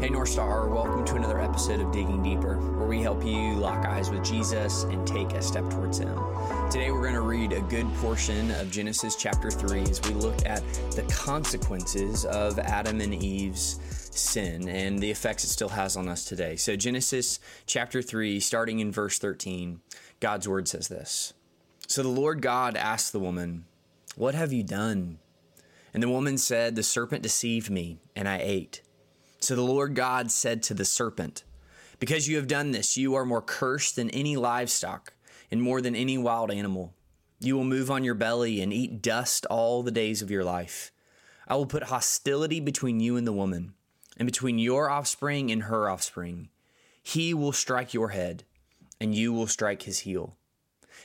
Hey, North Star, welcome to another episode of Digging Deeper, where we help you lock eyes with Jesus and take a step towards Him. Today, we're going to read a good portion of Genesis chapter 3 as we look at the consequences of Adam and Eve's sin and the effects it still has on us today. So, Genesis chapter 3, starting in verse 13, God's word says this So the Lord God asked the woman, What have you done? And the woman said, The serpent deceived me, and I ate. So the Lord God said to the serpent, Because you have done this, you are more cursed than any livestock, and more than any wild animal. You will move on your belly and eat dust all the days of your life. I will put hostility between you and the woman, and between your offspring and her offspring. He will strike your head, and you will strike his heel.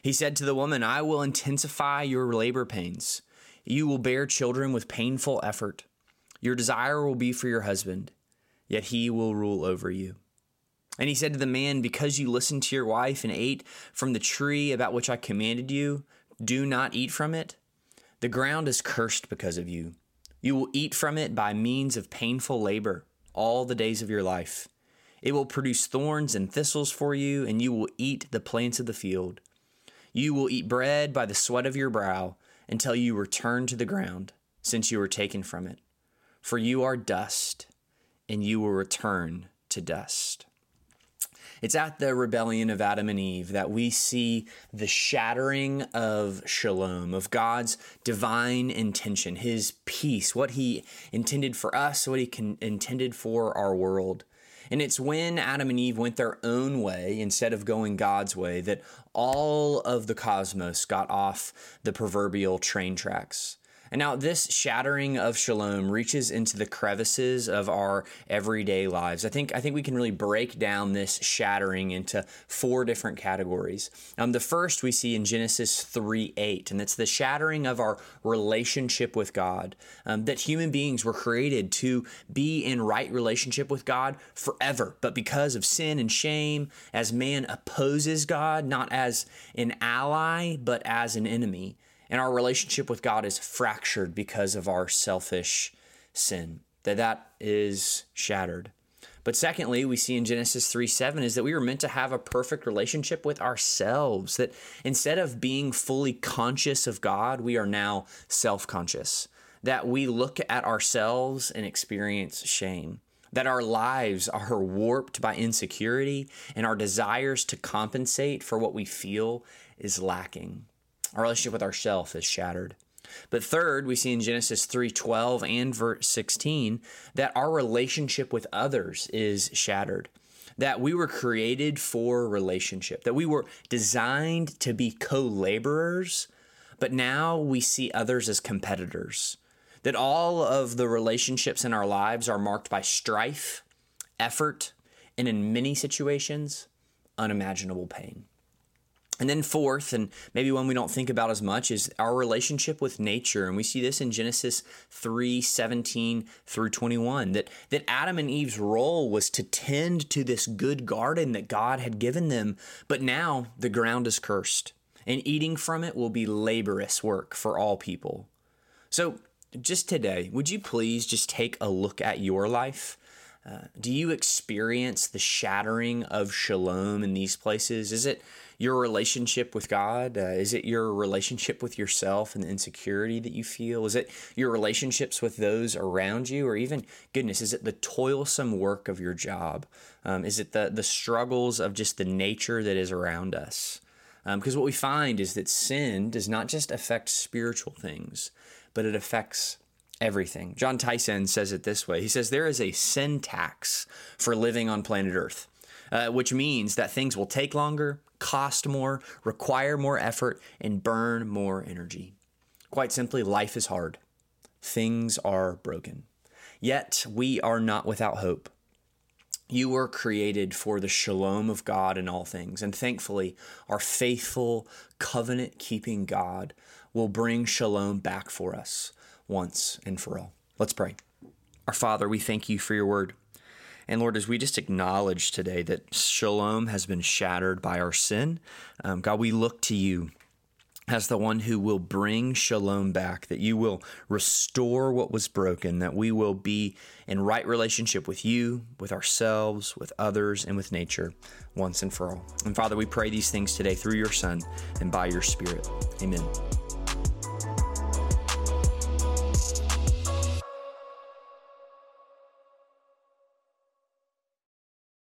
He said to the woman, I will intensify your labor pains. You will bear children with painful effort. Your desire will be for your husband yet he will rule over you. And he said to the man, Because you listened to your wife and ate from the tree about which I commanded you, do not eat from it. The ground is cursed because of you. You will eat from it by means of painful labor all the days of your life. It will produce thorns and thistles for you, and you will eat the plants of the field. You will eat bread by the sweat of your brow until you return to the ground, since you were taken from it. For you are dust and you will return to dust. It's at the rebellion of Adam and Eve that we see the shattering of shalom, of God's divine intention, his peace, what he intended for us, what he can, intended for our world. And it's when Adam and Eve went their own way instead of going God's way that all of the cosmos got off the proverbial train tracks. And now this shattering of shalom reaches into the crevices of our everyday lives. I think I think we can really break down this shattering into four different categories. Um, the first we see in Genesis 3 8, and it's the shattering of our relationship with God. Um, that human beings were created to be in right relationship with God forever, but because of sin and shame, as man opposes God, not as an ally, but as an enemy and our relationship with God is fractured because of our selfish sin. That that is shattered. But secondly, we see in Genesis 3 7 is that we were meant to have a perfect relationship with ourselves. That instead of being fully conscious of God, we are now self conscious. That we look at ourselves and experience shame. That our lives are warped by insecurity and our desires to compensate for what we feel is lacking. Our relationship with ourself is shattered. But third, we see in Genesis 3:12 and verse 16 that our relationship with others is shattered. That we were created for relationship, that we were designed to be co-laborers, but now we see others as competitors. That all of the relationships in our lives are marked by strife, effort, and in many situations, unimaginable pain. And then fourth, and maybe one we don't think about as much, is our relationship with nature. And we see this in Genesis 3, 17 through 21, that, that Adam and Eve's role was to tend to this good garden that God had given them. But now the ground is cursed, and eating from it will be laborious work for all people. So just today, would you please just take a look at your life? Do you experience the shattering of shalom in these places? Is it your relationship with God? Uh, is it your relationship with yourself and the insecurity that you feel? Is it your relationships with those around you? Or even, goodness, is it the toilsome work of your job? Um, is it the, the struggles of just the nature that is around us? Because um, what we find is that sin does not just affect spiritual things, but it affects everything. Jon Tyson says it this way He says, There is a sin tax for living on planet Earth, uh, which means that things will take longer, cost more, require more effort, and burn more energy. Quite simply, life is hard. Things are broken. Yet we are not without hope. You were created for the shalom of God in all things. And thankfully, our faithful, covenant keeping God will bring shalom back for us once and for all. Let's pray. Our Father, we thank you for your word. And Lord, as we just acknowledge today that shalom has been shattered by our sin, um, God, we look to you as the one who will bring shalom back, that you will restore what was broken, that we will be in right relationship with you, with ourselves, with others, and with nature once and for all. And Father, we pray these things today through your Son and by your Spirit. Amen.